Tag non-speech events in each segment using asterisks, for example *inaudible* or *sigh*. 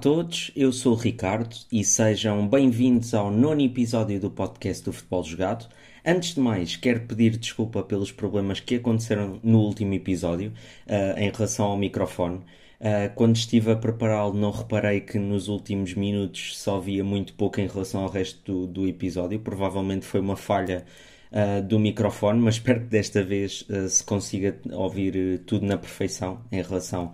todos, eu sou o Ricardo e sejam bem-vindos ao nono episódio do podcast do Futebol Jogado. Antes de mais, quero pedir desculpa pelos problemas que aconteceram no último episódio uh, em relação ao microfone. Uh, quando estive a prepará-lo, não reparei que nos últimos minutos só via muito pouco em relação ao resto do, do episódio. Provavelmente foi uma falha uh, do microfone, mas *laughs* espero que desta vez se consiga ouvir tudo na perfeição em relação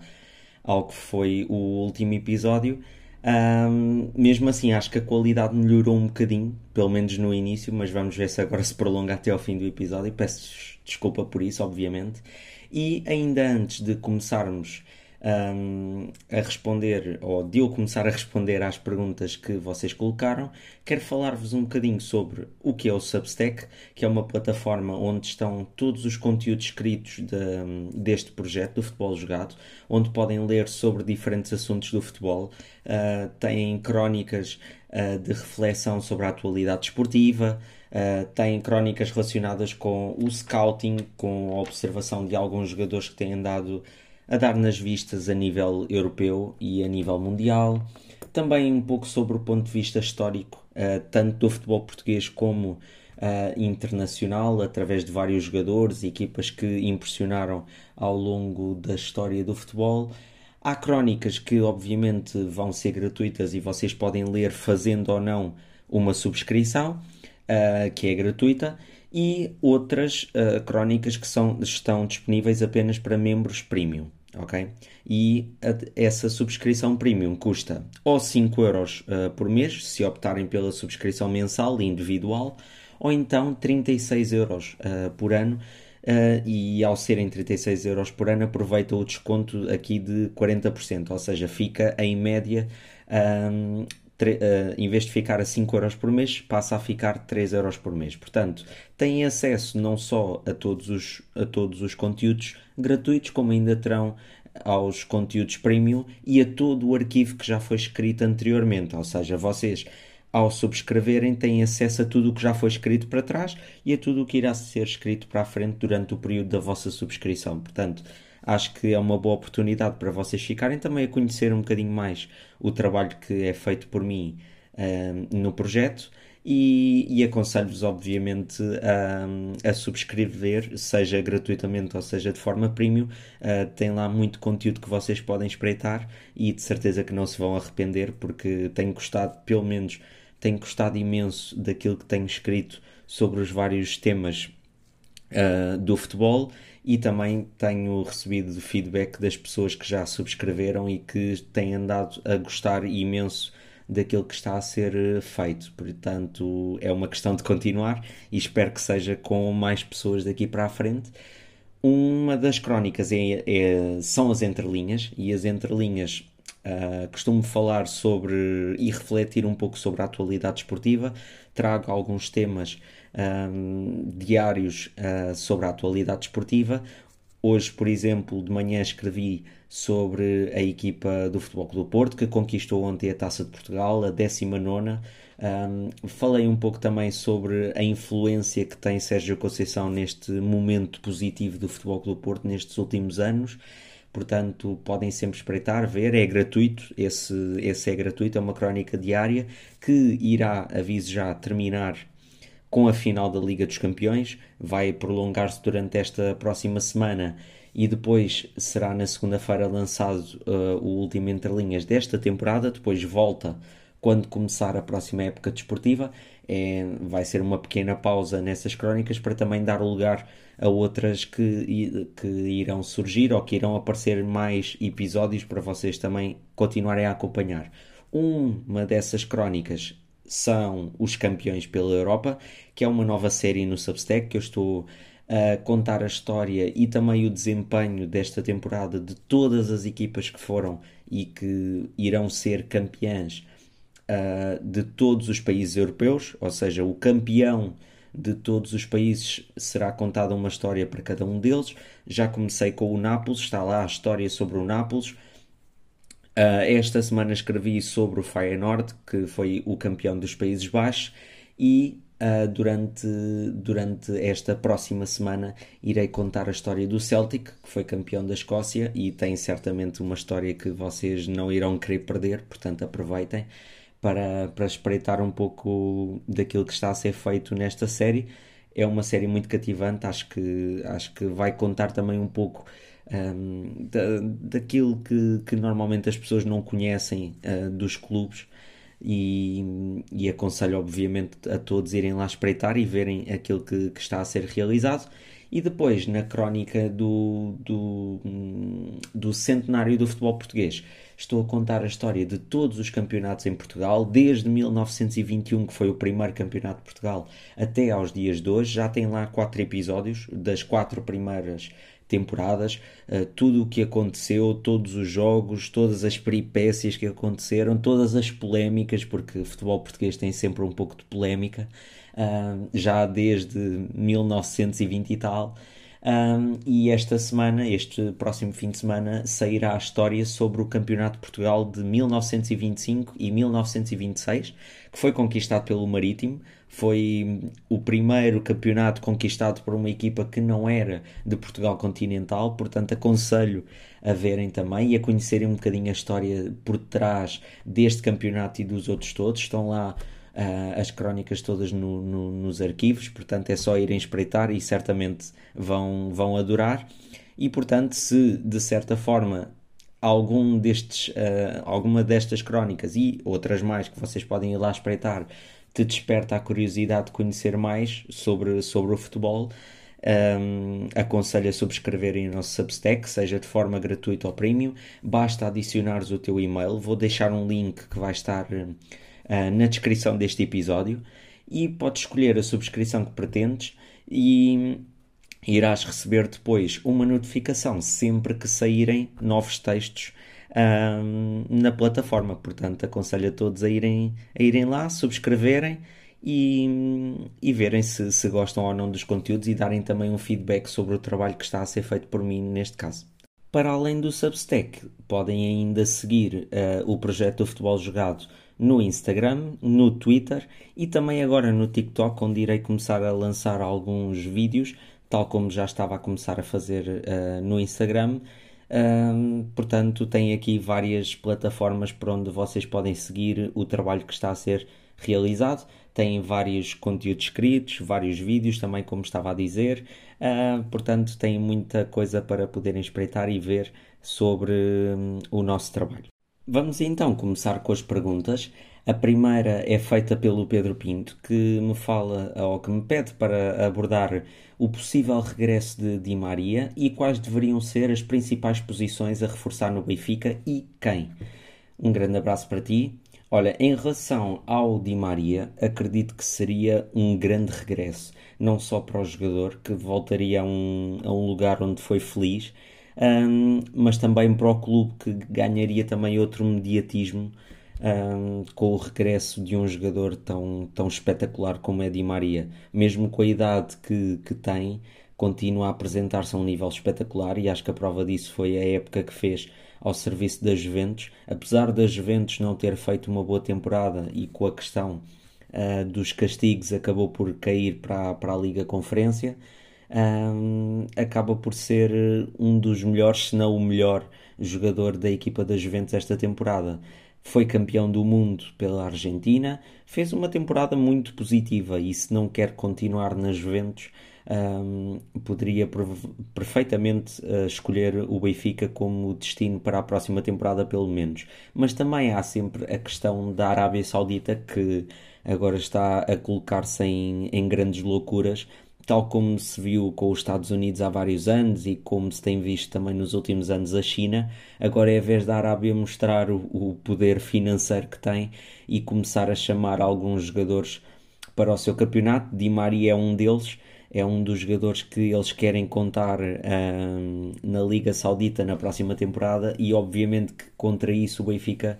ao que foi o último episódio. Um, mesmo assim, acho que a qualidade melhorou um bocadinho, pelo menos no início, mas vamos ver se agora se prolonga até ao fim do episódio. Peço desculpa por isso, obviamente. E ainda antes de começarmos um, a responder, ou de eu começar a responder às perguntas que vocês colocaram, quero falar-vos um bocadinho sobre o que é o Substack, que é uma plataforma onde estão todos os conteúdos escritos de, deste projeto do futebol jogado, onde podem ler sobre diferentes assuntos do futebol, uh, têm crónicas uh, de reflexão sobre a atualidade esportiva. Uh, têm crónicas relacionadas com o scouting, com a observação de alguns jogadores que têm dado a dar nas vistas a nível europeu e a nível mundial. Também um pouco sobre o ponto de vista histórico, uh, tanto do futebol português como uh, internacional, através de vários jogadores e equipas que impressionaram ao longo da história do futebol. Há crónicas que, obviamente, vão ser gratuitas e vocês podem ler fazendo ou não uma subscrição, uh, que é gratuita, e outras uh, crónicas que são, estão disponíveis apenas para membros premium ok? E a, essa subscrição premium custa ou 5 euros uh, por mês, se optarem pela subscrição mensal individual, ou então 36 euros uh, por ano. Uh, e ao serem 36 euros por ano, aproveita o desconto aqui de 40%, ou seja, fica em média um, Uh, em vez de ficar a 5 euros por mês, passa a ficar 3 euros por mês. Portanto, têm acesso não só a todos os, a todos os conteúdos gratuitos, como ainda terão aos conteúdos premium e a todo o arquivo que já foi escrito anteriormente. Ou seja, vocês, ao subscreverem, têm acesso a tudo o que já foi escrito para trás e a tudo o que irá ser escrito para a frente durante o período da vossa subscrição. Portanto, acho que é uma boa oportunidade para vocês ficarem também a conhecer um bocadinho mais o trabalho que é feito por mim uh, no projeto. E, e aconselho-vos, obviamente, a, a, subscrever, seja gratuitamente ou seja de forma premium. Uh, tem lá muito conteúdo que vocês podem espreitar e de certeza que não se vão arrepender, porque tenho gostado, pelo menos, tenho gostado imenso daquilo que tenho escrito sobre os vários temas uh, do futebol e também tenho recebido feedback das pessoas que já subscreveram e que têm andado a gostar imenso daquilo que está a ser eh, feito. Portanto, é uma questão de continuar e espero que seja com mais pessoas daqui para a frente. Uma das crónicas é, é são as entrelinhas e as entrelinhas uh, costumo falar sobre e refletir um pouco sobre a atualidade esportiva. Trago alguns temas um, diários uh, sobre a atualidade esportiva. Hoje, por exemplo, de manhã escrevi sobre a equipa do Futebol do Porto, que conquistou ontem a Taça de Portugal, a 19 um, falei um pouco também sobre a influência que tem Sérgio Conceição neste momento positivo do Futebol do Porto nestes últimos anos. Portanto, podem sempre espreitar, ver, é gratuito, esse, esse é gratuito, é uma crónica diária que irá, aviso já, terminar com a final da Liga dos Campeões, vai prolongar-se durante esta próxima semana e depois será na segunda-feira lançado uh, o último Entre Linhas desta temporada, depois volta quando começar a próxima época desportiva. É, vai ser uma pequena pausa nessas crónicas para também dar lugar a outras que, que irão surgir ou que irão aparecer mais episódios para vocês também continuarem a acompanhar. Uma dessas crónicas são os campeões pela Europa, que é uma nova série no Substack que eu estou a contar a história e também o desempenho desta temporada de todas as equipas que foram e que irão ser campeãs uh, de todos os países europeus, ou seja, o campeão de todos os países será contada uma história para cada um deles. Já comecei com o Nápoles, está lá a história sobre o Nápoles. Uh, esta semana escrevi sobre o Feyenoord, que foi o campeão dos Países Baixos, e Uh, durante, durante esta próxima semana irei contar a história do Celtic, que foi campeão da Escócia e tem certamente uma história que vocês não irão querer perder, portanto aproveitem para, para espreitar um pouco daquilo que está a ser feito nesta série. É uma série muito cativante, acho que, acho que vai contar também um pouco um, da, daquilo que, que normalmente as pessoas não conhecem uh, dos clubes e, e, aconselho obviamente a todos irem lá espreitar e verem aquilo que, que está a ser realizado e depois na crónica do, do, do centenário do futebol português estou a contar a história de todos os campeonatos em Portugal, desde 1921, que foi o primeiro campeonato de Portugal, até aos dias de hoje. Já tem lá quatro episódios das quatro primeiras temporadas, uh, tudo o que aconteceu, todos os jogos, todas as peripécias que aconteceram, todas as polémicas, porque o futebol português tem sempre um pouco de polémica, uh, já desde 1920 e tal. Um, e esta semana, este próximo fim de semana, sairá a história sobre o Campeonato de Portugal de 1925 e 1926, que foi conquistado pelo Marítimo. Foi o primeiro campeonato conquistado por uma equipa que não era de Portugal continental, portanto, aconselho a verem também e a conhecerem um bocadinho a história por trás deste campeonato e dos outros todos. Estão lá uh, as crónicas todas no, no, nos arquivos, portanto é só irem espreitar e certamente vão, vão adorar. E portanto, se de certa forma algum destes, uh, alguma destas crónicas e outras mais que vocês podem ir lá espreitar te desperta a curiosidade de conhecer mais sobre, sobre o futebol, um, aconselho a subscreverem o nosso Substack, seja de forma gratuita ou premium. Basta adicionares o teu e-mail. Vou deixar um link que vai estar uh, na descrição deste episódio e podes escolher a subscrição que pretendes e irás receber depois uma notificação sempre que saírem novos textos um, na plataforma. Portanto, aconselho a todos a irem, a irem lá, subscreverem e, e verem se, se gostam ou não dos conteúdos e darem também um feedback sobre o trabalho que está a ser feito por mim neste caso. Para além do Substack, podem ainda seguir uh, o projeto do Futebol Jogado no Instagram, no Twitter e também agora no TikTok, onde irei começar a lançar alguns vídeos, tal como já estava a começar a fazer uh, no Instagram. Um, portanto, tem aqui várias plataformas por onde vocês podem seguir o trabalho que está a ser realizado. Tem vários conteúdos escritos, vários vídeos também, como estava a dizer. Uh, portanto, tem muita coisa para poderem espreitar e ver sobre um, o nosso trabalho. Vamos então começar com as perguntas. A primeira é feita pelo Pedro Pinto, que me fala ou que me pede para abordar o possível regresso de Di Maria e quais deveriam ser as principais posições a reforçar no Benfica e quem. Um grande abraço para ti. Olha, em relação ao Di Maria, acredito que seria um grande regresso, não só para o jogador, que voltaria a um, a um lugar onde foi feliz, um, mas também para o clube que ganharia também outro mediatismo um, com o regresso de um jogador tão, tão espetacular como é Di Maria. Mesmo com a idade que, que tem, continua a apresentar-se a um nível espetacular e acho que a prova disso foi a época que fez ao serviço das Juventus. Apesar das Juventus não ter feito uma boa temporada e com a questão uh, dos castigos acabou por cair para, para a Liga Conferência, um, acaba por ser um dos melhores, se não o melhor jogador da equipa da Juventus esta temporada. Foi campeão do mundo pela Argentina, fez uma temporada muito positiva e se não quer continuar nas Juventus, um, poderia perfeitamente uh, escolher o Benfica como destino para a próxima temporada, pelo menos. Mas também há sempre a questão da Arábia Saudita que agora está a colocar-se em, em grandes loucuras tal como se viu com os Estados Unidos há vários anos e como se tem visto também nos últimos anos a China, agora é a vez da Arábia mostrar o, o poder financeiro que tem e começar a chamar alguns jogadores para o seu campeonato. Di Maria é um deles, é um dos jogadores que eles querem contar um, na Liga Saudita na próxima temporada e obviamente que contra isso o Benfica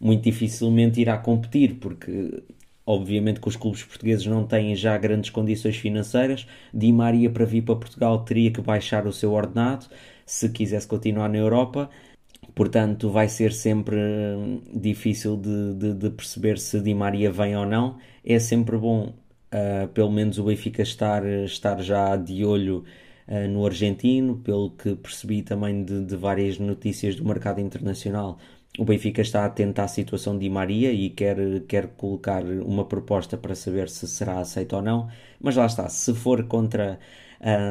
muito dificilmente irá competir, porque Obviamente que os clubes portugueses não têm já grandes condições financeiras. Di Maria, para vir para Portugal, teria que baixar o seu ordenado se quisesse continuar na Europa. Portanto, vai ser sempre hum, difícil de, de, de perceber se Di Maria vem ou não. É sempre bom uh, pelo menos o Benfica estar, estar já de olho uh, no argentino, pelo que percebi também de, de, várias notícias do mercado internacional. O Benfica está atento à situação de Maria e quer, quer colocar uma proposta para saber se será aceita ou não. Mas lá está, se for contra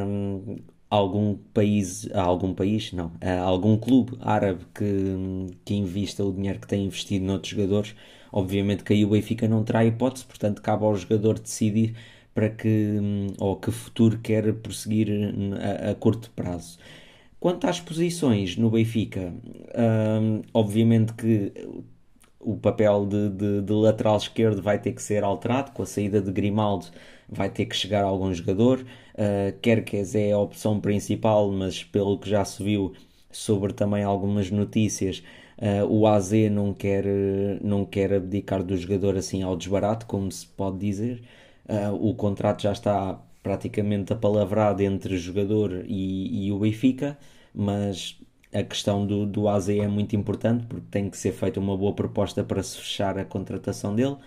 um, algum país, algum país, não, algum clube árabe que, que invista o dinheiro que tem investido noutros jogadores, obviamente que aí o Benfica não terá hipótese, portanto cabe ao jogador decidir para que, ou que futuro quer prosseguir a, a curto prazo. Quanto às posições no Benfica, hum, obviamente que o papel de, de, de, lateral esquerdo vai ter que ser alterado com a saída de Grimaldo vai ter que chegar algum jogador. Uh, Kerkes é a opção principal mas pelo que já se viu sobre também algumas notícias uh, o AZ não quer, não quer abdicar do jogador assim ao desbarato como se pode dizer. Uh, o contrato já está praticamente apalavrado entre jogador e, e o Benfica mas a questão do, do AZ é muito importante porque tem que ser feita uma boa proposta para se fechar a contratação dele.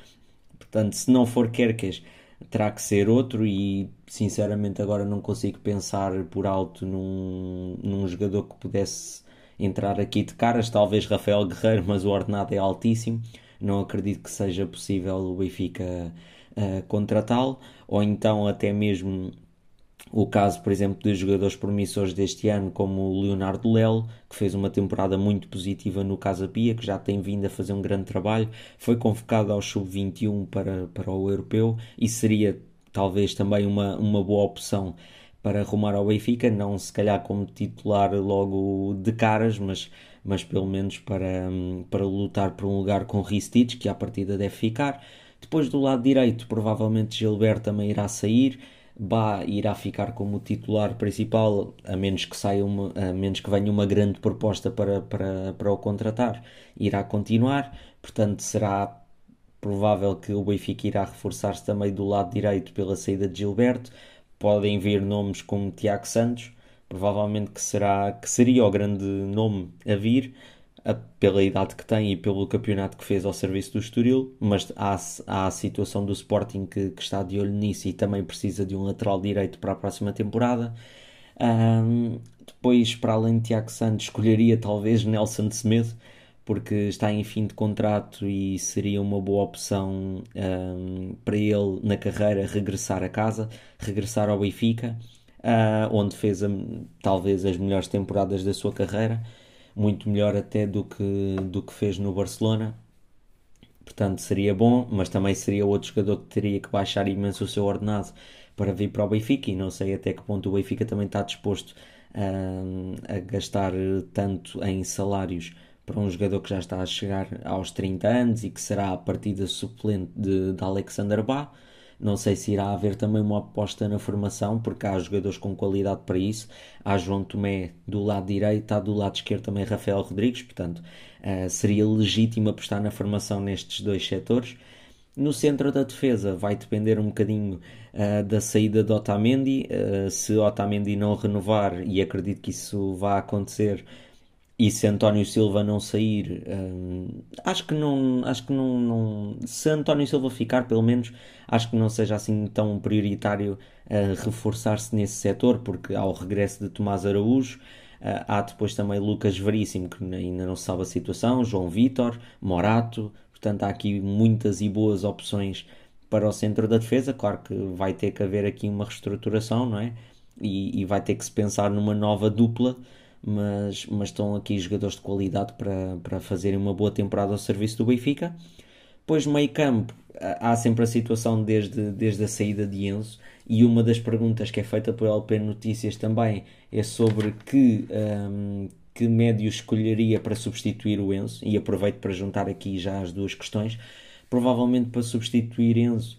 Portanto, se não for Kerkes, terá que ser outro e sinceramente agora não consigo pensar por alto num, num jogador que pudesse entrar aqui de caras, talvez Rafael Guerreiro, mas o ordenado é altíssimo. Não acredito que seja possível o Benfica uh, contratá-lo, ou então até mesmo o caso, por exemplo, de jogadores promissores deste ano, como o Leonardo Lelo, que fez uma temporada muito positiva no Casa Pia, que já tem vindo a fazer um grande trabalho, foi convocado ao Sub-21 para, para o Europeu e seria talvez também uma, uma boa opção para arrumar ao Benfica, não se calhar como titular logo de caras, mas, mas pelo menos para, para lutar por um lugar com Ristich, que à partida deve ficar. Depois do lado direito, provavelmente Gilberto também irá sair. Bá irá ficar como titular principal, a menos que saia uma, a menos que venha uma grande proposta para, para, para o contratar, irá continuar, portanto será provável que o Benfica irá reforçar-se também do lado direito pela saída de Gilberto. Podem vir nomes como Tiago Santos, provavelmente que será que seria o grande nome a vir, a, pela idade que tem e pelo campeonato que fez ao serviço do Estoril, mas há, há a situação do Sporting que, que, está de olho nisso e também precisa de um lateral direito para a próxima temporada. Um, depois, para além de Tiago Santos, escolheria talvez Nelson Semedo, porque está em fim de contrato e seria uma boa opção um, para ele na carreira regressar a casa, regressar ao Benfica, uh, onde fez um, talvez as melhores temporadas da sua carreira muito melhor até do que, do que fez no Barcelona. Portanto, seria bom, mas também seria outro jogador que teria que baixar imenso o seu ordenado para vir para o Benfica. E não sei até que ponto o Benfica também está disposto a, a gastar tanto em salários para um jogador que já está a chegar aos 30 anos e que será a partida suplente de, de Alexander Bá. Não sei se irá haver também uma aposta na formação, porque há jogadores com qualidade para isso. Há João Tomé do lado direito, há do lado esquerdo também Rafael Rodrigues, portanto uh, seria legítimo apostar na formação nestes dois setores. No centro da defesa vai depender um bocadinho uh, da saída de Otamendi. Uh, se Otamendi não renovar, e acredito que isso vá acontecer, e se António Silva não sair, hum, acho que não, acho que não, não, se António Silva ficar, pelo menos, acho que não seja assim tão prioritário uh, reforçar-se nesse setor, porque há o regresso de Tomás Araújo, uh, há depois também Lucas Veríssimo, que ainda não sabe a situação, João Vitor, Morato, portanto há aqui muitas e boas opções para o centro da defesa, claro que vai ter que haver aqui uma reestruturação, não é? E, e vai ter que se pensar numa nova dupla, mas, mas estão aqui jogadores de qualidade para, para fazerem uma boa temporada ao serviço do Benfica. Depois, meio campo, há sempre a situação desde, desde a saída de Enzo, e uma das perguntas que é feita pelo LP Notícias também é sobre que, um, que médio escolheria para substituir o Enzo, e aproveito para juntar aqui já as duas questões. Provavelmente para substituir Enzo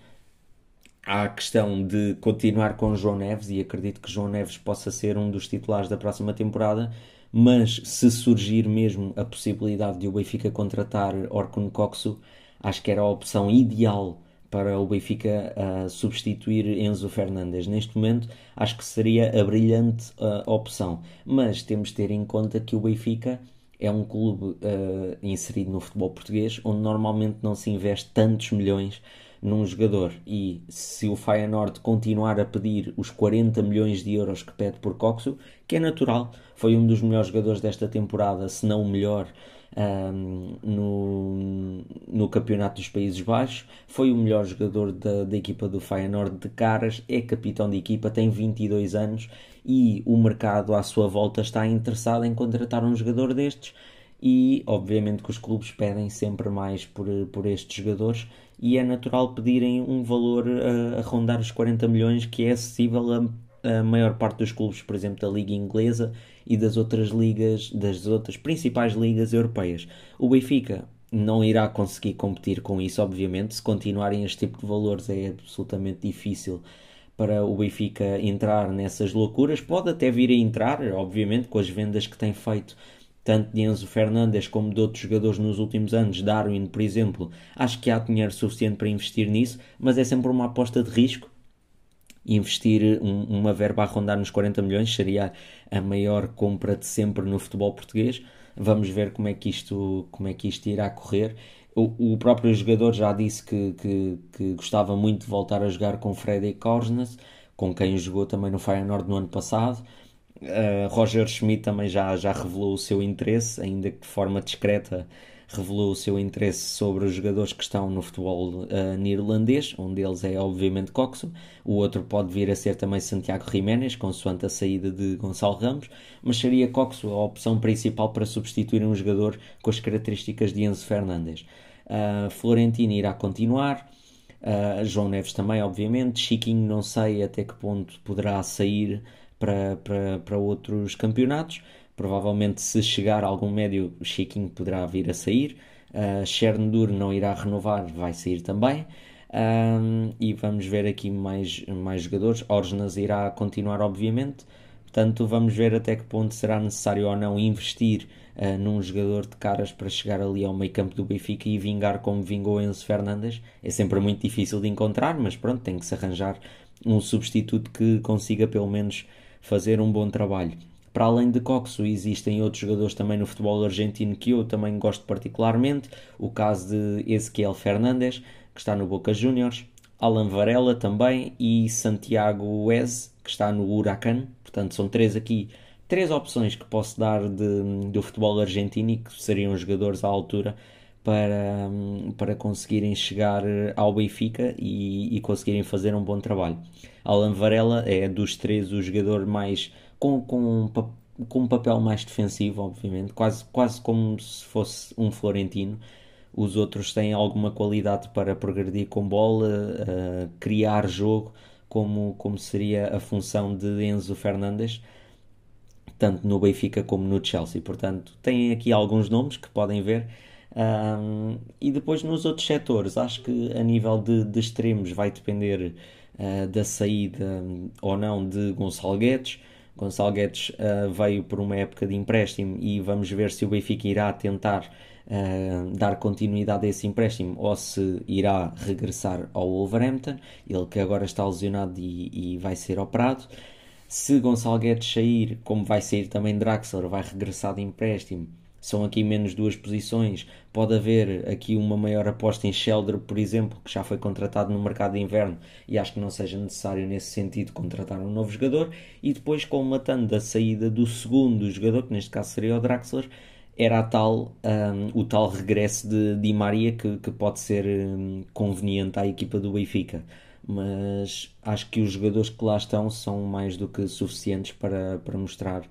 há a questão de continuar com João Neves e acredito que João Neves possa ser um dos titulares da próxima temporada, mas se surgir mesmo a possibilidade de o Benfica contratar Orkun Koksu, acho que era a opção ideal para o Benfica uh, substituir Enzo Fernandes. Neste momento, acho que seria a brilhante uh, opção, mas temos de ter em conta que o Benfica é um clube uh, inserido no futebol português, onde normalmente não se investe tantos milhões num jogador e se o Feyenoord continuar a pedir os 40 milhões de euros que pede por Coxo, que é natural, foi um dos melhores jogadores desta temporada, se não o melhor, um, no, no Campeonato dos Países Baixos, foi o melhor jogador da, da equipa do Feyenoord de caras, é capitão de equipa, tem 22 anos e o mercado à sua volta está interessado em contratar um jogador destes. E obviamente que os clubes pedem sempre mais por, por estes jogadores e é natural pedirem um valor a, a rondar os 40 milhões que é acessível a, a maior parte dos clubes, por exemplo, da Liga Inglesa e das outras ligas, das outras principais ligas europeias. O Benfica não irá conseguir competir com isso, obviamente, se continuarem este tipo de valores é absolutamente difícil para o Benfica entrar nessas loucuras. Pode até vir a entrar, obviamente, com as vendas que tem feito tanto de Enzo Fernandes como de outros jogadores nos últimos anos, Darwin, por exemplo, acho que há dinheiro suficiente para investir nisso, mas é sempre uma aposta de risco. Investir um, uma verba a rondar nos 40 milhões seria a maior compra de sempre no futebol português. Vamos ver como é que isto, como é que isto irá correr. O, o próprio jogador já disse que, que, que, gostava muito de voltar a jogar com Freddy Korsnes, com quem jogou também no Feyenoord no ano passado Uh, Roger Schmidt também já, já revelou o seu interesse, ainda que de forma discreta, revelou o seu interesse sobre os jogadores que estão no futebol uh, neerlandês, um deles é obviamente Coxo, o outro pode vir a ser também Santiago Jiménez, consoante a saída de Gonçalo Ramos, mas seria Coxo a opção principal para substituir um jogador com as características de Enzo Fernandes. Uh, Florentino irá continuar, uh, João Neves também, obviamente, Chiquinho não sei até que ponto poderá sair para, para, para outros campeonatos. Provavelmente, se chegar algum médio, o Chiquinho poderá vir a sair. Uh, Chernobyl não irá renovar, vai sair também. Um, e vamos ver aqui mais, mais jogadores. Orgenas irá continuar, obviamente. Portanto, vamos ver até que ponto será necessário ou não investir uh, num jogador de caras para chegar ali ao meio campo do Benfica e vingar como vingou Enzo Fernandes. É sempre muito difícil de encontrar, mas pronto, tem que se arranjar um substituto que consiga pelo menos fazer um bom trabalho. Para além de Coxo, existem outros jogadores também no futebol argentino que eu também gosto particularmente. O caso de Ezequiel Fernandes, que está no Boca Juniors, Alan Varela também e Santiago Wes, que está no Huracan. Portanto, são três aqui, três opções que posso dar de, do futebol argentino e que seriam jogadores à altura para, para conseguirem chegar ao Benfica e, e conseguirem fazer um bom trabalho. Alan Varela é dos três o jogador mais com, com, com um papel mais defensivo, obviamente, quase, quase como se fosse um Florentino. Os outros têm alguma qualidade para progredir com bola, uh, criar jogo, como, como seria a função de Enzo Fernandes, tanto no Benfica como no Chelsea. Portanto, têm aqui alguns nomes que podem ver. Um, e depois nos outros setores, acho que a nível de, de extremos vai depender uh, da saída ou não de Gonçalo Guedes. Gonçalo Guedes uh, veio por uma época de empréstimo e vamos ver se o Benfica irá tentar uh, dar continuidade a esse empréstimo ou se irá regressar ao Wolverhampton, ele que agora está lesionado e, e vai ser operado. Se Gonçalo Guedes sair, como vai sair também Draxler, vai regressar de empréstimo são aqui menos duas posições. Pode haver aqui uma maior aposta em Shelder, por exemplo, que já foi contratado no mercado de inverno e acho que não seja necessário nesse sentido contratar um novo jogador. E depois, colmatando a saída do segundo jogador, que neste caso seria o Draxler, era tal, um, o tal regresso de Di Maria que, que pode ser um, conveniente à equipa do Benfica. Mas acho que os jogadores que lá estão são mais do que suficientes para, para mostrar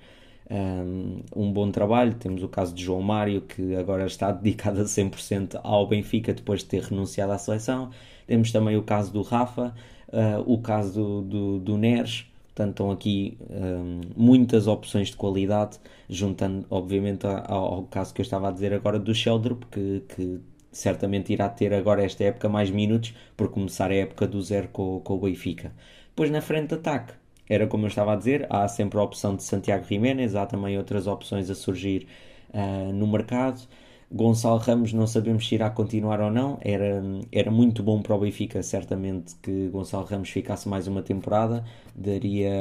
um, bom trabalho. Temos o caso de João Mário, que agora está *laughs* dedicado a 100% ao Benfica depois de ter renunciado à seleção. Temos também o caso do Rafa, uh, o caso do, do, do Neres. Portanto, estão aqui um, muitas opções de qualidade, juntando, obviamente, ao, ao, caso que eu estava a dizer agora do Sheldrup, que, que certamente irá ter agora esta época mais minutos, por começar a época do zero com, com o Benfica. Depois, na frente de ataque, era como eu estava a dizer, há sempre a opção de Santiago Jiménez, há também outras opções a surgir uh, no mercado. Gonçalo Ramos não sabemos se irá continuar ou não. Era, era muito bom para o Benfica, certamente, que Gonçalo Ramos ficasse mais uma temporada. Daria,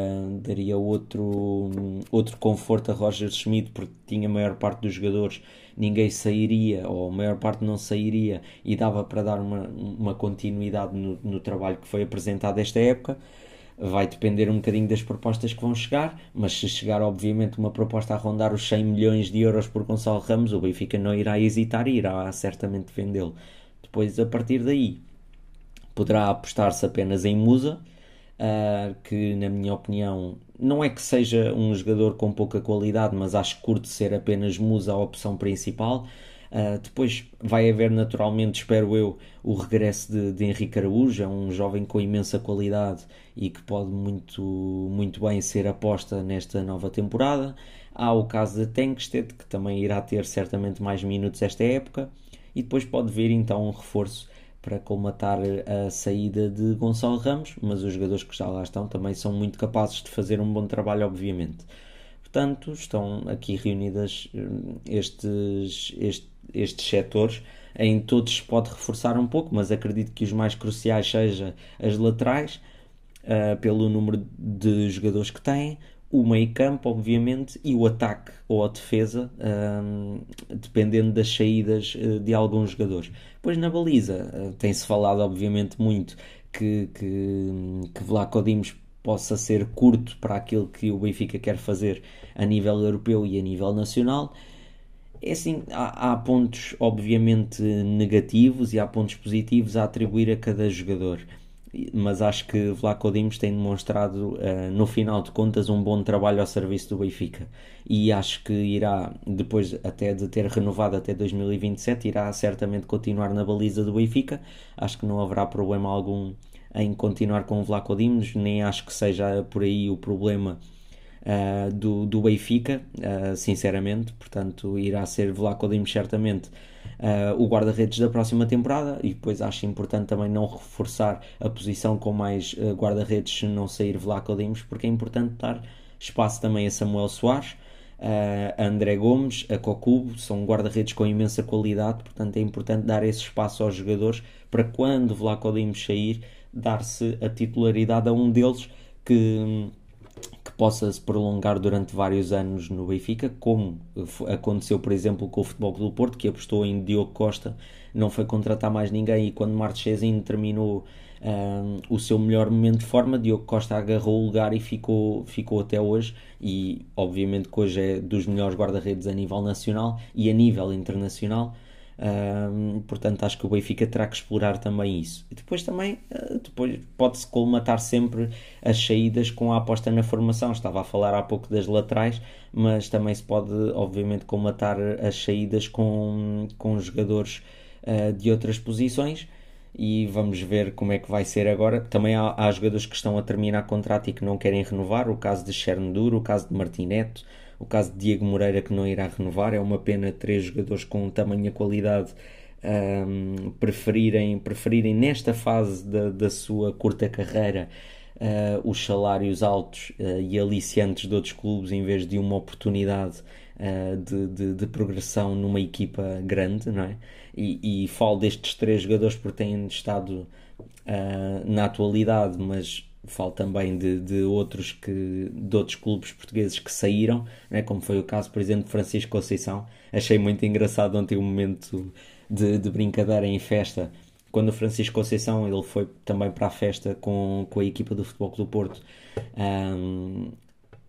daria outro, outro conforto a Roger Schmidt, porque tinha a maior parte dos jogadores. Ninguém sairia, ou a maior parte não sairia, e dava para dar uma, uma continuidade no, no trabalho que foi apresentado esta época vai depender um bocadinho das propostas que vão chegar, mas se chegar, obviamente, uma proposta a rondar os 100 milhões de euros por Gonçalo Ramos, o Benfica não irá hesitar e irá certamente vendê-lo. Depois, a partir daí, poderá apostar-se apenas em Musa, uh, que, na minha opinião, não é que seja um jogador com pouca qualidade, mas acho que curte ser apenas Musa a opção principal. Uh, depois vai haver naturalmente, espero eu, o regresso de, de Henrique Araújo, é um jovem com imensa qualidade e que pode muito, muito bem ser aposta nesta nova temporada. Há o caso de Tankstead, que também irá ter certamente mais minutos esta época, e depois pode vir então um reforço para colmatar a saída de Gonçalo Ramos, mas os jogadores que já lá estão também são muito capazes de fazer um bom trabalho, obviamente. Portanto, estão aqui reunidas hum, estes, estes, estes setores. Em todos se pode reforçar um pouco, mas acredito que os mais cruciais sejam as laterais, uh, pelo número de jogadores que têm, o meio campo, obviamente, e o ataque ou a defesa, um, dependendo das saídas uh, de alguns jogadores. Pois na baliza, tem-se falado, obviamente, muito que, que, que Vlaco Dimos possa ser curto para aquilo que o Benfica quer fazer a nível europeu e a nível nacional. É assim, há, há pontos obviamente negativos e há pontos positivos a atribuir a cada jogador mas acho que Vlaco Dimos tem demonstrado, uh, no final de contas, um bom trabalho ao serviço do Benfica. E acho que irá, depois até de ter renovado até 2027, irá certamente continuar na baliza do Benfica. Acho que não haverá problema algum em continuar com o Vlaco Dimos, nem acho que seja por aí o problema uh, do, do Benfica, uh, sinceramente. Portanto, irá ser Vlaco Dimos certamente uh, o guarda-redes da próxima temporada e depois acho importante também não reforçar a posição com mais guarda-redes se não sair Vlaco Dimos, porque é importante dar espaço também a Samuel Soares, a André Gomes, a Cocubo, são guarda-redes com imensa qualidade, portanto é importante dar esse espaço aos jogadores para quando Vlaco Dimos sair, dar-se a titularidade a um deles que que possa se prolongar durante vários anos no Benfica, como aconteceu, por exemplo, com o Futebol do Porto, que apostou em Diogo Costa, não foi contratar mais ninguém e quando Marchesin terminou um, o seu melhor momento de forma, Diogo Costa agarrou o lugar e ficou, ficou até hoje e obviamente que hoje é dos melhores guarda-redes a nível nacional e a nível internacional um, portanto, acho que o Benfica terá que explorar também isso. E depois também uh, depois pode-se colmatar sempre as saídas com a aposta na formação. Estava a falar há pouco das laterais, mas também se pode, obviamente, colmatar as saídas com, com jogadores uh, de outras posições. E vamos ver como é que vai ser agora. Também há, há jogadores que estão a terminar contrato e que não querem renovar. O caso de Cherndur, o caso de Martineto o caso de Diego Moreira que não irá renovar. É uma pena três jogadores com tamanha qualidade um, preferirem, preferirem nesta fase da, da sua curta carreira uh, os salários altos uh, e aliciantes de outros clubes em vez de uma oportunidade uh, de, de, de, progressão numa equipa grande, não é? E, e falo destes três jogadores porque têm estado na atualidade, mas falo também de, de, outros que de outros clubes portugueses que saíram, né, como foi o caso, por exemplo, de Francisco Conceição. Achei muito engraçado ontem um momento de, de brincadeira em festa. Quando o Francisco Conceição ele foi também para a festa com, com a equipa do Futebol do Porto, um,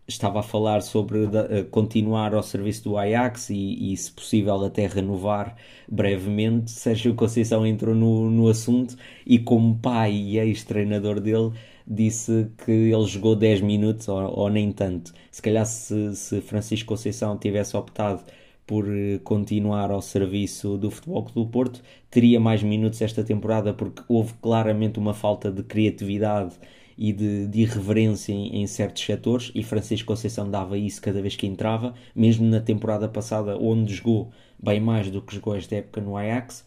estava a falar sobre uh, continuar ao serviço do Ajax e, e, se possível, até renovar brevemente. Sérgio Conceição entrou no, no assunto e, como pai e ex-treinador dele, disse que ele jogou 10 minutos ou, ou nem tanto. Se calhar se, se, Francisco Conceição tivesse optado por eh, continuar ao serviço do Futebol Clube do Porto, teria mais minutos esta temporada porque houve claramente uma falta de criatividade e de, de irreverência em, em, certos setores e Francisco Conceição dava isso cada vez que entrava, mesmo na temporada passada onde jogou bem mais do que jogou esta época no Ajax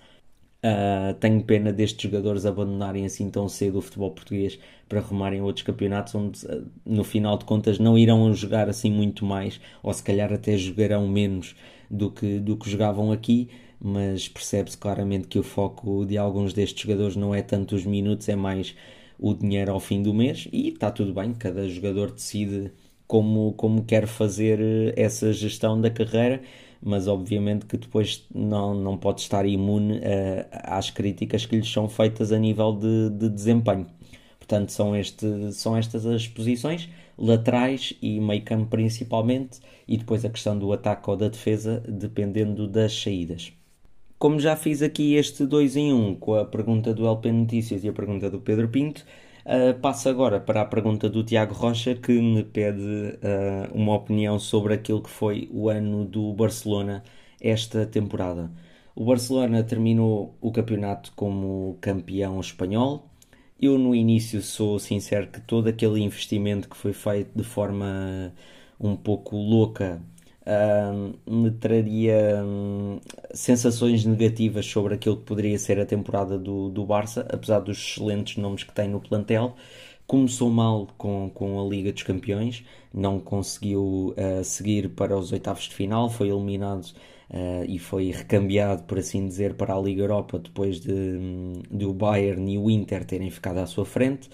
Uh, tenho pena destes jogadores abandonarem assim tão cedo o futebol português para arrumarem outros campeonatos onde uh, no final de contas não irão jogar assim muito mais ou se calhar até jogarão menos do que, do que jogavam aqui mas percebe-se claramente que o foco de alguns destes jogadores não é tanto os minutos, é mais o dinheiro ao fim do mês e está tudo bem, cada jogador decide como, como quer fazer essa gestão da carreira, mas obviamente que depois não, não pode estar imune a, às críticas que lhes são feitas a nível de, de desempenho. Portanto, são, este, são estas as posições, laterais e meio campo principalmente, e depois a questão do ataque ou da defesa, dependendo das saídas. Como já fiz aqui este 2 em 1 um, com a pergunta do LP Notícias e a pergunta do Pedro Pinto, uh, passo agora para a pergunta do Tiago Rocha, que me pede uh, uma opinião sobre aquilo que foi o ano do Barcelona esta temporada. O Barcelona terminou o campeonato como campeão espanhol, eu, no início, sou sincero que todo aquele investimento que foi feito de forma um pouco louca me traria sensações negativas sobre aquilo que poderia ser a temporada do, do Barça, apesar dos excelentes nomes que tem no plantel. Começou mal com, com a Liga dos Campeões, não conseguiu uh, seguir para os oitavos de final, foi eliminado uh, e foi recambiado, por assim dizer, para a Liga Europa depois de, de o Bayern e o Inter terem ficado à sua frente.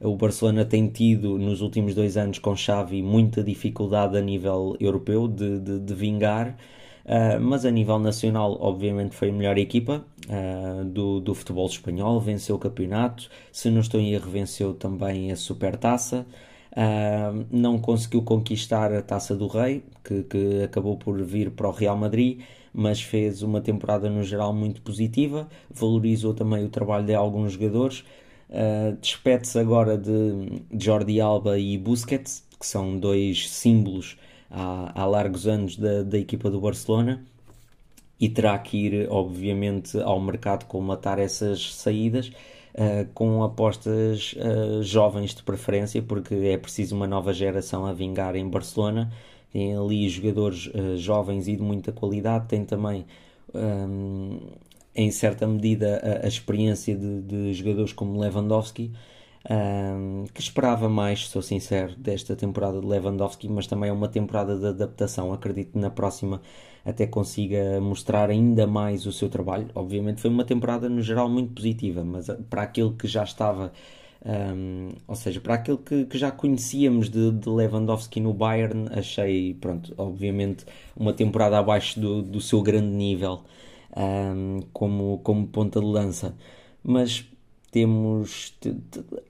O Barcelona tem tido nos últimos dois anos com Xavi muita dificuldade a nível europeu de, de, de vingar, uh, mas a nível nacional, obviamente, foi a melhor equipa uh, do, do futebol espanhol. Venceu o campeonato, se não estou em erro, venceu também a Supertaça. Uh, não conseguiu conquistar a Taça do Rei, que, que, acabou por vir para o Real Madrid, mas fez uma temporada no geral muito positiva, valorizou também o trabalho de alguns jogadores. Uh, Despede-se agora de Jordi Alba e Busquets, que são dois símbolos há, há largos anos da, da equipa do Barcelona, e terá que ir, obviamente, ao mercado colmatar essas saídas uh, com apostas uh, jovens de preferência, porque é preciso uma nova geração a vingar em Barcelona. Tem ali jogadores uh, jovens e de muita qualidade, tem também. Um, em certa medida a, a experiência de, de, jogadores como Lewandowski, um, que esperava mais, sou sincero, desta temporada de Lewandowski, mas também é uma temporada de adaptação. Acredito que na próxima até consiga mostrar ainda mais o seu trabalho. Obviamente foi uma temporada no geral muito positiva, mas ah, para aquilo que já estava, um, ou seja, para aquilo que, que já conhecíamos de, de, Lewandowski no Bayern, achei, pronto, obviamente uma temporada abaixo do, do seu grande nível um, como, como ponta de lança. Mas temos.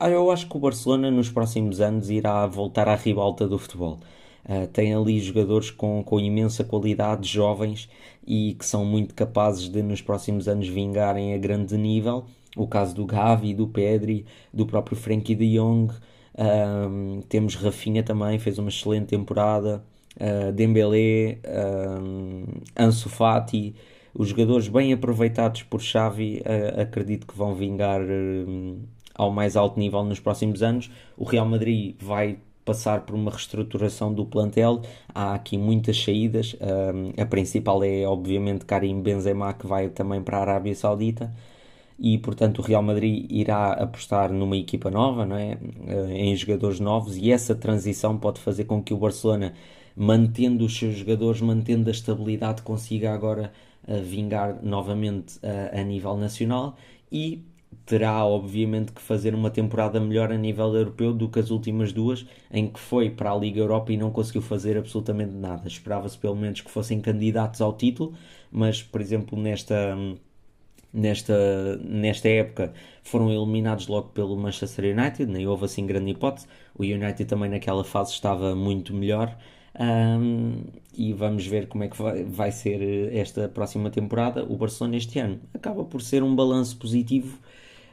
Eu acho que o Barcelona nos próximos anos irá voltar à ribalta do futebol. Uh, tem ali jogadores com, com imensa qualidade, jovens e que são muito capazes de nos próximos anos vingarem a grande nível. O caso do Gavi, do Pedri, do próprio Frenkie de Jong. Um, temos Rafinha também, fez uma excelente temporada. Uh, Dembélé, um, Ansu Fati os jogadores bem aproveitados por Xavi uh, acredito que vão vingar uh, ao mais alto nível nos próximos anos. O Real Madrid vai passar por uma reestruturação do plantel. Há aqui muitas saídas. Uh, a principal é, obviamente, Karim Benzema, que vai também para a Arábia Saudita. E, portanto, o Real Madrid irá apostar numa equipa nova, não é? em jogadores novos, e essa transição pode fazer com que o Barcelona, mantendo os seus jogadores, mantendo a estabilidade, consiga agora a vingar novamente a, a nível nacional e terá obviamente que fazer uma temporada melhor a nível europeu do que as últimas duas, em que foi para a Liga Europa e não conseguiu fazer absolutamente nada. Esperava-se pelo menos que fossem candidatos ao título, mas por exemplo nesta nesta, nesta época foram eliminados logo pelo Manchester United, nem houve assim grande hipótese. O United também naquela fase estava muito melhor. Um, e vamos ver como é que vai, vai ser esta próxima temporada. O Barcelona este ano acaba por ser um balanço positivo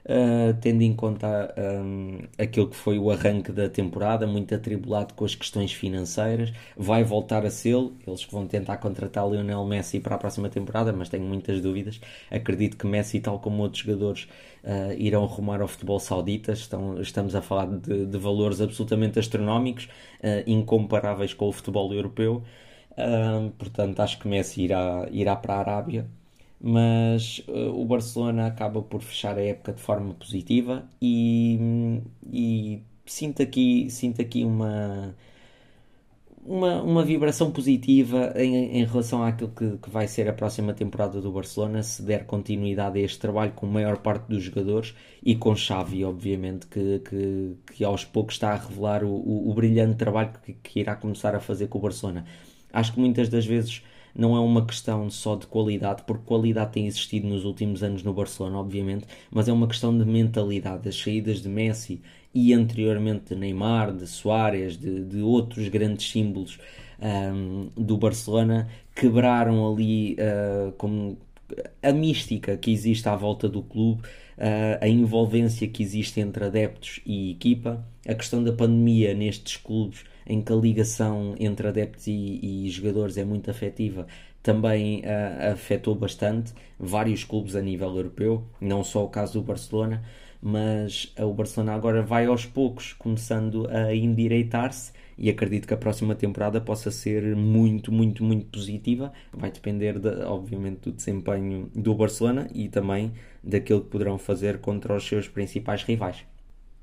uh, tendo em conta um, aquilo que foi o arranque da temporada, muito atribulado com as questões financeiras, vai voltar a ser eles que vão tentar contratar Lionel Messi para a próxima temporada, mas tenho muitas dúvidas. Acredito que Messi, tal como outros jogadores, uh, irão arrumar ao futebol saudita. Estão, estamos a falar de, de valores absolutamente astronómicos, uh, incomparáveis com o futebol europeu. Portanto, acho que Messi irá, irá para a Arábia mas uh, o Barcelona acaba por fechar a época de forma positiva e, e sinto aqui, sinto aqui uma, uma, uma vibração positiva em, em relação àquilo que, que vai ser a próxima temporada do Barcelona, se der continuidade a este trabalho com a maior parte dos jogadores e com Xavi, obviamente, que, que, que aos poucos está a revelar o, o, o brilhante trabalho que, que irá começar a fazer com o Barcelona. Acho que muitas das vezes não é uma questão só de qualidade, porque qualidade tem existido nos últimos anos no Barcelona, obviamente, mas é uma questão de mentalidade. As saídas de Messi e anteriormente de Neymar, de Soares, de, de outros grandes símbolos um, do Barcelona quebraram ali uh, como a mística que existe à volta do clube, uh, a envolvência que existe entre adeptos e equipa, a questão da pandemia nestes clubes em que a ligação entre adeptos e, e jogadores é muito afetiva, também uh, afetou bastante vários clubes a nível europeu, não só o caso do Barcelona, mas o Barcelona agora vai aos poucos começando a endireitar-se e acredito que a próxima temporada possa ser muito, muito, muito positiva. Vai depender, de, obviamente, do desempenho do Barcelona e também daquilo que poderão fazer contra os seus principais rivais.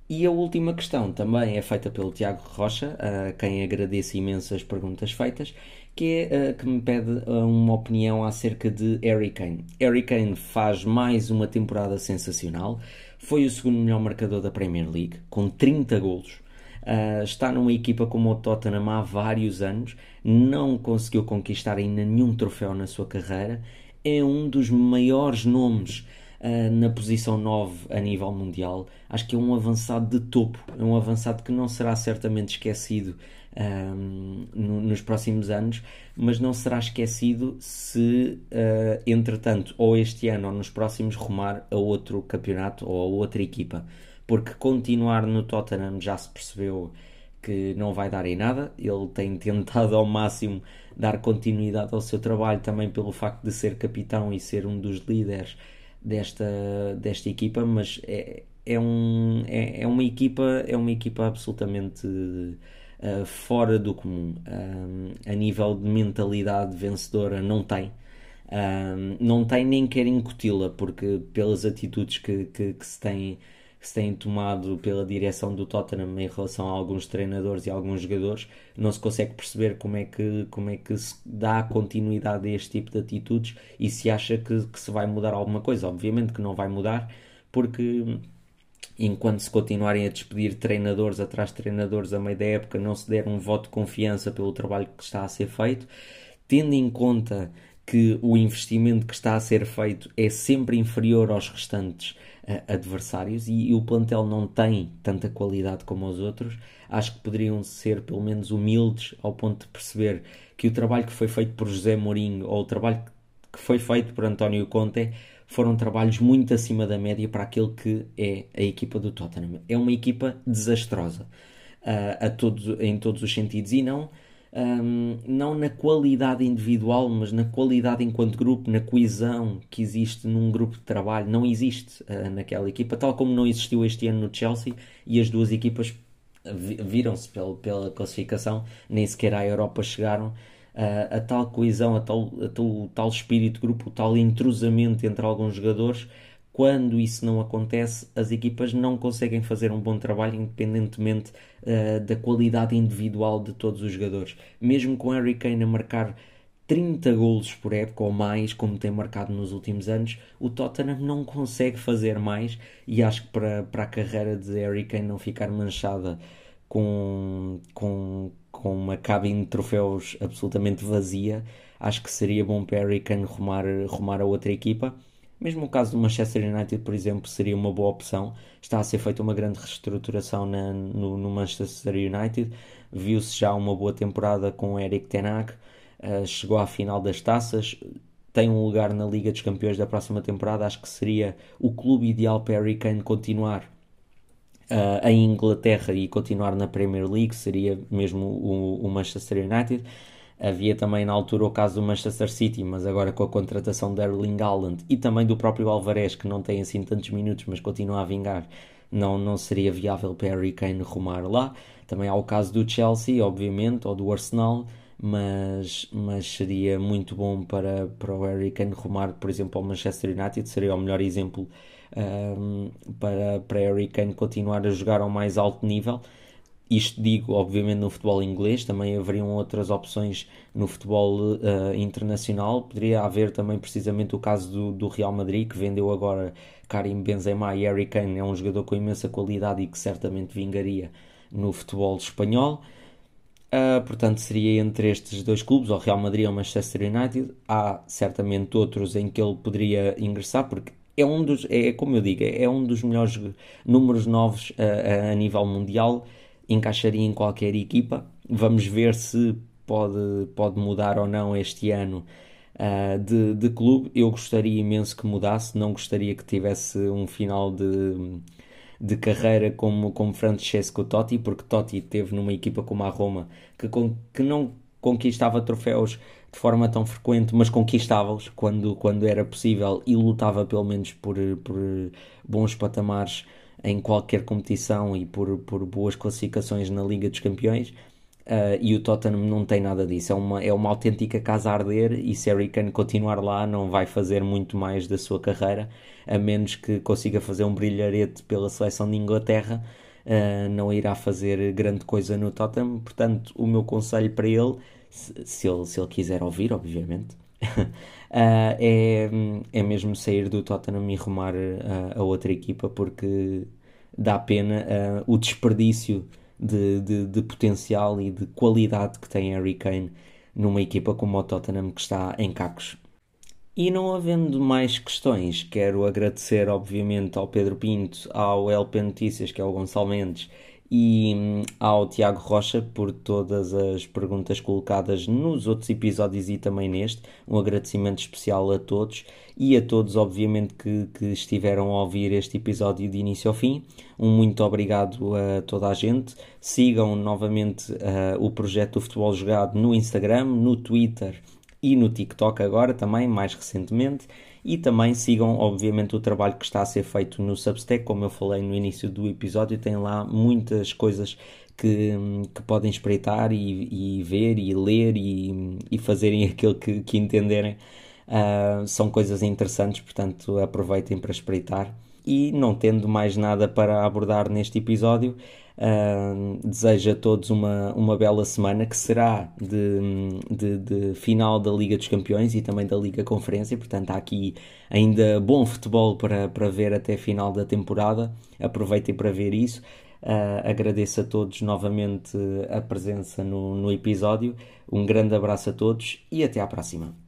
E a última questão também é feita pelo Tiago Rocha, a quem agradeço imensas perguntas feitas, que é uh, que me pede uh, uma opinião acerca de Harry Kane. Harry Kane faz mais uma temporada sensacional, foi o segundo melhor marcador da Premier League, com 30 golos. Uh, está numa equipa como o Tottenham há vários anos, não conseguiu conquistar ainda nenhum troféu na sua carreira, é um dos maiores nomes uh, na posição 9 a nível mundial. Acho que é um avançado de topo, é um avançado que não será certamente esquecido um, no, nos próximos anos, mas não será esquecido se, uh, entretanto, ou este ano ou nos próximos, rumar a outro campeonato ou a outra equipa. Porque continuar no Tottenham já se percebeu que não vai dar em nada. Ele tem *laughs* tentado ao máximo dar continuidade ao seu trabalho, também pelo facto de ser capitão e ser um dos líderes desta, desta equipa, mas é, é, um, é, é uma equipa é uma equipa absolutamente uh, fora do comum. Um, a nível de mentalidade vencedora não tem. Não tem nem quer incuti-la porque pelas atitudes que, que, que se tem que se tem tomado pela direção do Tottenham em relação a alguns treinadores e alguns jogadores, não se consegue perceber como é que, como é que se dá continuidade a este tipo de atitudes e se acha que, que se vai mudar alguma coisa. Obviamente que não vai mudar, porque enquanto se continuarem a despedir treinadores atrás de treinadores a meio da época, não se der um voto de confiança pelo trabalho que está a ser feito, tendo em conta que o investimento que está a ser feito é sempre inferior aos restantes adversários e, e, o plantel não tem tanta qualidade como os outros, acho que poderiam ser pelo menos humildes ao ponto de perceber que o trabalho que foi feito por José Mourinho ou o trabalho que foi feito por António Conte foram trabalhos muito acima da média para aquilo que é a equipa do Tottenham. É uma equipa desastrosa uh, a todos, em todos os sentidos e não um, não na qualidade individual, mas na qualidade enquanto grupo, na coesão que existe num grupo de trabalho, não existe uh, naquela equipa, tal como não existiu este ano no Chelsea e as duas equipas viram-se pela, classificação, nem sequer à Europa chegaram. Uh, a tal coesão, a tal, a tal, o tal espírito de grupo, o tal entrosamento entre alguns jogadores quando isso não acontece, as equipas não conseguem fazer um bom trabalho, independentemente uh, da qualidade individual de todos os jogadores. Mesmo com Harry Kane a marcar 30 golos por época ou mais, como tem marcado nos últimos anos, o Tottenham não consegue fazer mais e acho que para, para a carreira de Harry Kane não ficar manchada com, com, com uma cabine de troféus absolutamente vazia, acho que seria bom para Harry Kane rumar, rumar a outra equipa mesmo o caso do Manchester United, por exemplo, seria uma boa opção. Está a ser feita uma grande reestruturação na, no, no, Manchester United. Viu-se já uma boa temporada com o Eric Ten Hag. Uh, chegou à final das taças. Tem um lugar na Liga dos Campeões da próxima temporada. Acho que seria o clube ideal para Harry Kane continuar uh, em Inglaterra e continuar na Premier League. Seria mesmo o, o Manchester United. Havia também na altura o caso do Manchester City, mas agora com a contratação de Erling Haaland e também do próprio Alvarez, que não tem assim tantos minutos, mas continua a vingar, não, não seria viável para Harry Kane rumar lá. Também há o caso do Chelsea, obviamente, ou do Arsenal, mas, mas seria muito bom para, para o Harry Kane rumar, por exemplo, ao Manchester United, seria o melhor exemplo um, para, para Harry Kane continuar a jogar ao mais alto nível isto digo, obviamente, no futebol inglês, também haveriam outras opções no futebol uh, internacional. Poderia haver também, precisamente, o caso do, do, Real Madrid, que vendeu agora Karim Benzema e Harry Kane. É um jogador com imensa qualidade e que certamente vingaria no futebol espanhol. Uh, portanto, seria entre estes dois clubes, o Real Madrid ou o Manchester United. Há certamente outros em que ele poderia ingressar, porque é um dos, é como eu digo, é um dos melhores números novos uh, a nível mundial encaixaria em qualquer equipa. Vamos ver se pode, pode mudar ou não este ano uh, de, de clube. Eu gostaria imenso que mudasse, não gostaria que tivesse um final de, de carreira como, como Francesco Totti, porque Totti teve numa equipa como a Roma que, que não conquistava troféus de forma tão frequente, mas conquistava-os quando, quando era possível e lutava pelo menos por, por bons patamares em qualquer competição e por, por boas classificações na Liga dos Campeões. Uh, e o Tottenham não tem nada disso, é uma, é uma autêntica casa a arder e se Harry Kane continuar lá não vai fazer muito mais da sua carreira, a menos que consiga fazer um brilharete pela seleção de Inglaterra, uh, não irá fazer grande coisa no Tottenham, portanto o meu conselho para ele, se, se ele, se ele quiser ouvir, obviamente, uh, *laughs* é, é mesmo sair do Tottenham e rumar uh, a outra equipa porque dá pena uh, o desperdício de, de, de, potencial e de qualidade que tem Harry Kane numa equipa como o Tottenham que está em cacos. E não havendo mais questões, quero agradecer obviamente ao Pedro Pinto, ao LP Notícias, que é o Gonçalo Mendes, e hum, ao Tiago Rocha por todas as perguntas colocadas nos outros episódios e também neste. Um agradecimento especial a todos e a todos, obviamente, que, que estiveram a ouvir este episódio de início ao fim. Um muito obrigado a toda a gente. Sigam novamente uh, o projeto do Futebol Jogado no Instagram, no Twitter e no TikTok agora também, mais recentemente. E também sigam, obviamente, o trabalho que está a ser feito no Substack, como eu falei no início do episódio, tem lá muitas coisas que, que podem espreitar e, e ver e ler e, e fazerem *laughs* aquilo que, que entenderem. Uh, são coisas interessantes, portanto aproveitem para espreitar. E não tendo mais nada para abordar neste episódio, Uh, desejo a todos uma, uma bela semana que será de, de, de, final da Liga dos Campeões e também da Liga Conferência. Portanto, há aqui ainda bom futebol para, para ver até final da temporada. Aproveitem para ver isso. Uh, agradeço a todos novamente a presença no, no episódio. Um grande abraço a todos e até à próxima.